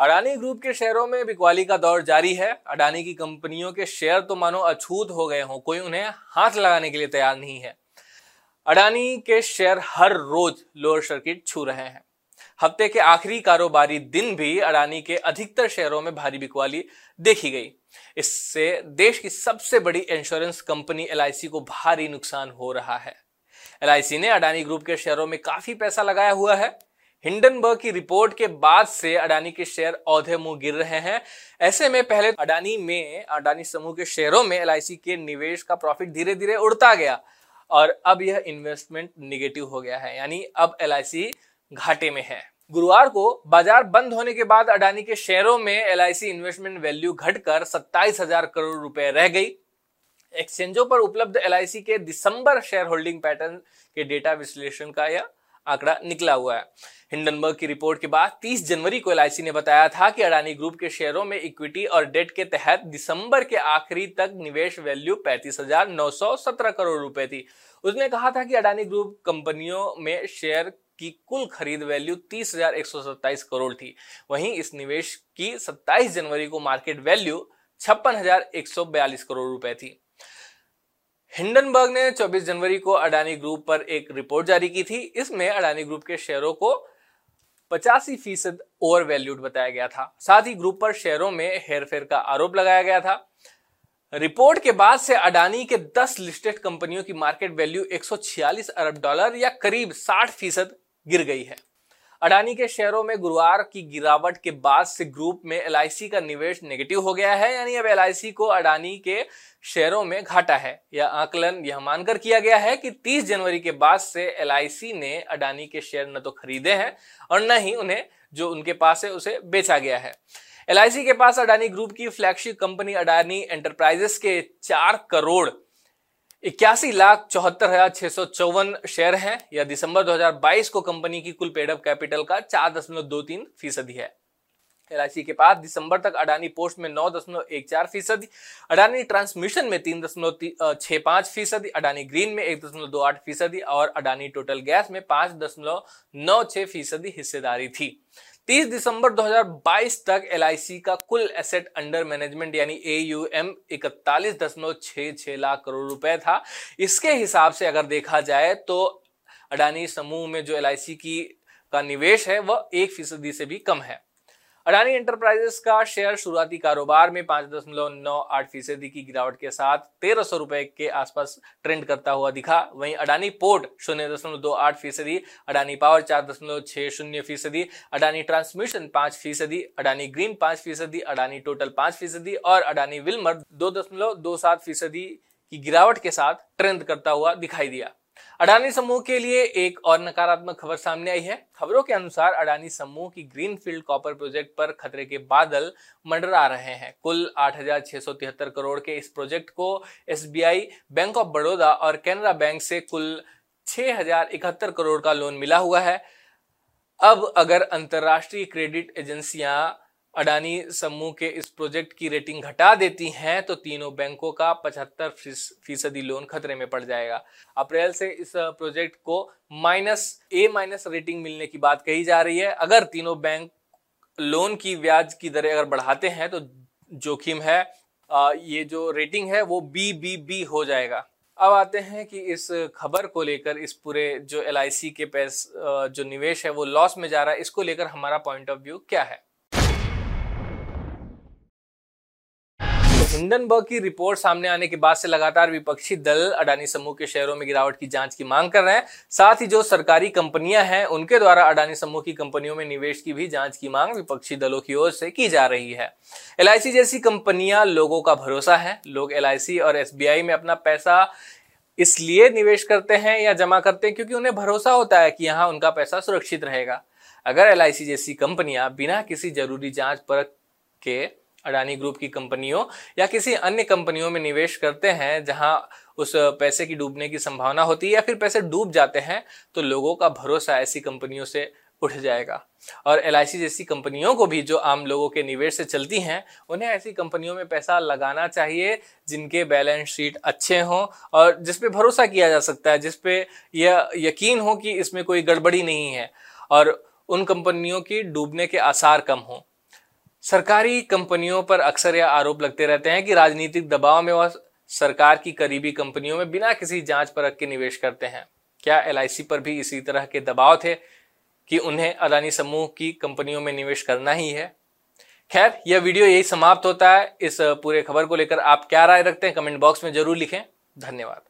Adani group के शेयरों में बिकवाली का दौर जारी है। अडानी की कंपनियों के शेयर तो मानो अछूत हो गए हों, कोई उन्हें हाथ लगाने के लिए तैयार नहीं है। अडानी के शेयर हर रोज लोअर सर्किट छू रहे हैं। हफ़्ते के आखिरी कारोबारी दिन भी अडानी के अधिकतर शेयरों में भारी बिकवाली देखी गई। इससे देश की सबसे बड़ी इंश्योरेंस कंपनी LIC को भारी नुकसान हो रहा है। LIC ने अडानी ग्रुप के शेयरों में काफ़ी पैसा लगाया हुआ है। हिंडनबर्ग की रिपोर्ट के बाद से अडानी के शेयर औधे मुँह गिर रहे हैं। ऐसे में पहले अडानी में, अडानी समूह के शेयरों में एलआईसी के निवेश का प्रॉफिट धीरे धीरे उड़ता गया और अब यह इन्वेस्टमेंट निगेटिव हो गया है, यानी अब एलआईसी घाटे में है। गुरुवार को बाज़ार बंद होने के बाद अडानी के शेयरों में LIC इन्वेस्टमेंट वैल्यू घटकर सत्ताईस हज़ार करोड़ रुपए रह गई। एक्सचेंजों पर उपलब्ध LIC के दिसंबर शेयर होल्डिंग पैटर्न के डेटा विश्लेषण का यह आंकड़ा निकला हुआ है। हिंडनबर्ग की रिपोर्ट के बाद 30 जनवरी को एलआईसी ने बताया था कि अडानी ग्रुप के शेयरों में इक्विटी और डेट के तहत दिसंबर के आखिरी तक निवेश वैल्यू पैंतीस करोड़ रुपए थी। उसने कहा था कि अडानी ग्रुप कंपनियों में शेयर की कुल खरीद वैल्यू तीस करोड़ थी। वहीं इस निवेश की 27 जनवरी को मार्केट वैल्यू छप्पन करोड़ रुपए थी। हिंडनबर्ग ने 24 जनवरी को अडानी ग्रुप पर एक रिपोर्ट जारी की थी। इसमें अडानी ग्रुप के शेयरों को पचासी फ़ीसद ओवर वैल्यूड बताया गया था। साथ ही ग्रुप पर शेयरों में हेरफेर का आरोप लगाया गया था। रिपोर्ट के बाद से अडानी के 10 लिस्टेड कंपनियों की मार्केट वैल्यू 146 अरब डॉलर या करीब 60 फ़ीसद गिर गई है। अडानी के शेयरों में गुरुवार की गिरावट के बाद से ग्रुप में एलआईसी का निवेश नेगेटिव हो गया है, यानी अब एलआईसी को अडानी के शेयरों में घाटा है। यह आकलन यह मानकर किया गया है कि 30 जनवरी के बाद से एलआईसी ने अडानी के शेयर न तो खरीदे हैं और न ही उन्हें जो उनके पास है उसे बेचा गया है। LIC के पास अडानी ग्रुप की फ्लैगशिप कंपनी अडानी एंटरप्राइजेस के चार करोड़ इक्यासी लाख चौहत्तर हज़ार छह सौ चौवन शेयर हैं। या दिसंबर 2022 को कंपनी की कुल पेडअप कैपिटल का चार दशमलव दो तीन फ़ीसदी है। एल के पास दिसंबर तक अडानी पोस्ट में नौ दशमलव एक चार फ़ीसदी, अडानी ट्रांसमिशन में तीन दशमलव छह पाँच फ़ीसदी, अडानी ग्रीन में एक दशमलव दो आठ फ़ीसदी और अडानी टोटल गैस में पाँच दशमलव नौ छह फ़ीसदी हिस्सेदारी थी। 30 दिसंबर 2022 तक एलआईसी का कुल एसेट अंडर मैनेजमेंट यानी ए यू एम इकतालीस दशमलव लाख करोड़ रुपए था। इसके हिसाब से अगर देखा जाए तो अडानी समूह में जो एलआईसी की का निवेश है, वह एक फ़ीसदी से भी कम है। अडानी एंटरप्राइजेस का शेयर शुरुआती कारोबार में पाँच दशमलव नौ आठ फ़ीसदी की गिरावट के साथ तेरह सौ रुपए के आसपास ट्रेंड करता हुआ दिखा। वहीं अडानी पोर्ट शून्य दशमलव दो आठ फ़ीसदी, अडानी पावर चार दशमलव छह शून्य फ़ीसदी, अडानी ट्रांसमिशन पाँच फ़ीसदी, अडानी ग्रीन पाँच फ़ीसदी, अडानी टोटल पाँच फ़ीसदी और अडानी विलमर दो दशमलव दो सात फ़ीसदी की गिरावट के साथ ट्रेंड करता हुआ दिखाई दिया। अडानी समूह के लिए एक और नकारात्मक खबर सामने आई है। खबरों के अनुसार अडानी समूह की ग्रीनफील्ड कॉपर प्रोजेक्ट पर खतरे के बादल मंडरा रहे हैं। कुल आठ हज़ार छह सौ तिहत्तर करोड़ के इस प्रोजेक्ट को एसबीआई, बैंक ऑफ़ बड़ौदा और कैनरा बैंक से कुल छह हज़ार इकहत्तर करोड़ का लोन मिला हुआ है। अब अगर अंतर्राष्ट्रीय क्रेडिट एजेंसियाँ अडानी समूह के इस प्रोजेक्ट की रेटिंग घटा देती हैं तो तीनों बैंकों का 75 फ़ीसदी लोन खतरे में पड़ जाएगा। अप्रैल से इस प्रोजेक्ट को माइनस, ए माइनस रेटिंग मिलने की बात कही जा रही है। अगर तीनों बैंक लोन की ब्याज की दरें अगर बढ़ाते हैं तो जोखिम है ये जो रेटिंग है, वो बी बी बी हो जाएगा। अब आते हैं कि इस खबर को लेकर, इस पूरे जो LIC के पैस जो निवेश है, वो लॉस में जा रहा है। इसको लेकर हमारा पॉइंट ऑफ़ व्यू क्या है? हिंडनबर्ग की रिपोर्ट सामने आने के बाद से लगातार विपक्षी दल अडानी समूह के शेयरों में गिरावट की जाँच की मांग कर रहे हैं। साथ ही जो सरकारी कंपनियाँ हैं, उनके द्वारा अडानी समूह की कंपनियों में निवेश की भी जाँच की मांग विपक्षी दलों की ओर से की जा रही है। LIC जैसी कंपनियाँ लोगों का भरोसा है। लोग LIC और SBI में अपना पैसा इसलिए निवेश करते हैं या जमा करते हैं क्योंकि उन्हें भरोसा होता है कि यहाँ उनका पैसा सुरक्षित रहेगा। अगर LIC जैसी कंपनियाँ बिना किसी ज़रूरी जाँच पर के अडानी ग्रुप की कंपनियों या किसी अन्य कंपनियों में निवेश करते हैं, जहाँ उस पैसे की डूबने की संभावना होती है या फिर पैसे डूब जाते हैं तो लोगों का भरोसा ऐसी कंपनियों से उठ जाएगा। और एलआईसी जैसी कंपनियों को भी जो आम लोगों के निवेश से चलती हैं, उन्हें ऐसी कंपनियों में पैसा लगाना चाहिए, जिनके बैलेंस शीट अच्छे हों और जिस पे भरोसा किया जा सकता है, जिस पे यह यकीन हो कि इसमें कोई गड़बड़ी नहीं है और उन कंपनियों की डूबने के आसार कम हों। सरकारी कंपनियों पर अक्सर यह आरोप लगते रहते हैं कि राजनीतिक दबाव में वह सरकार की करीबी कंपनियों में बिना किसी जाँच परख के निवेश करते हैं। क्या एलआईसी पर भी इसी तरह के दबाव थे कि उन्हें अदानी समूह की कंपनियों में निवेश करना ही है? खैर, यह वीडियो यही समाप्त होता है। इस पूरे खबर को लेकर आप क्या राय रखते हैं, कमेंट बॉक्स में ज़रूर लिखें। धन्यवाद।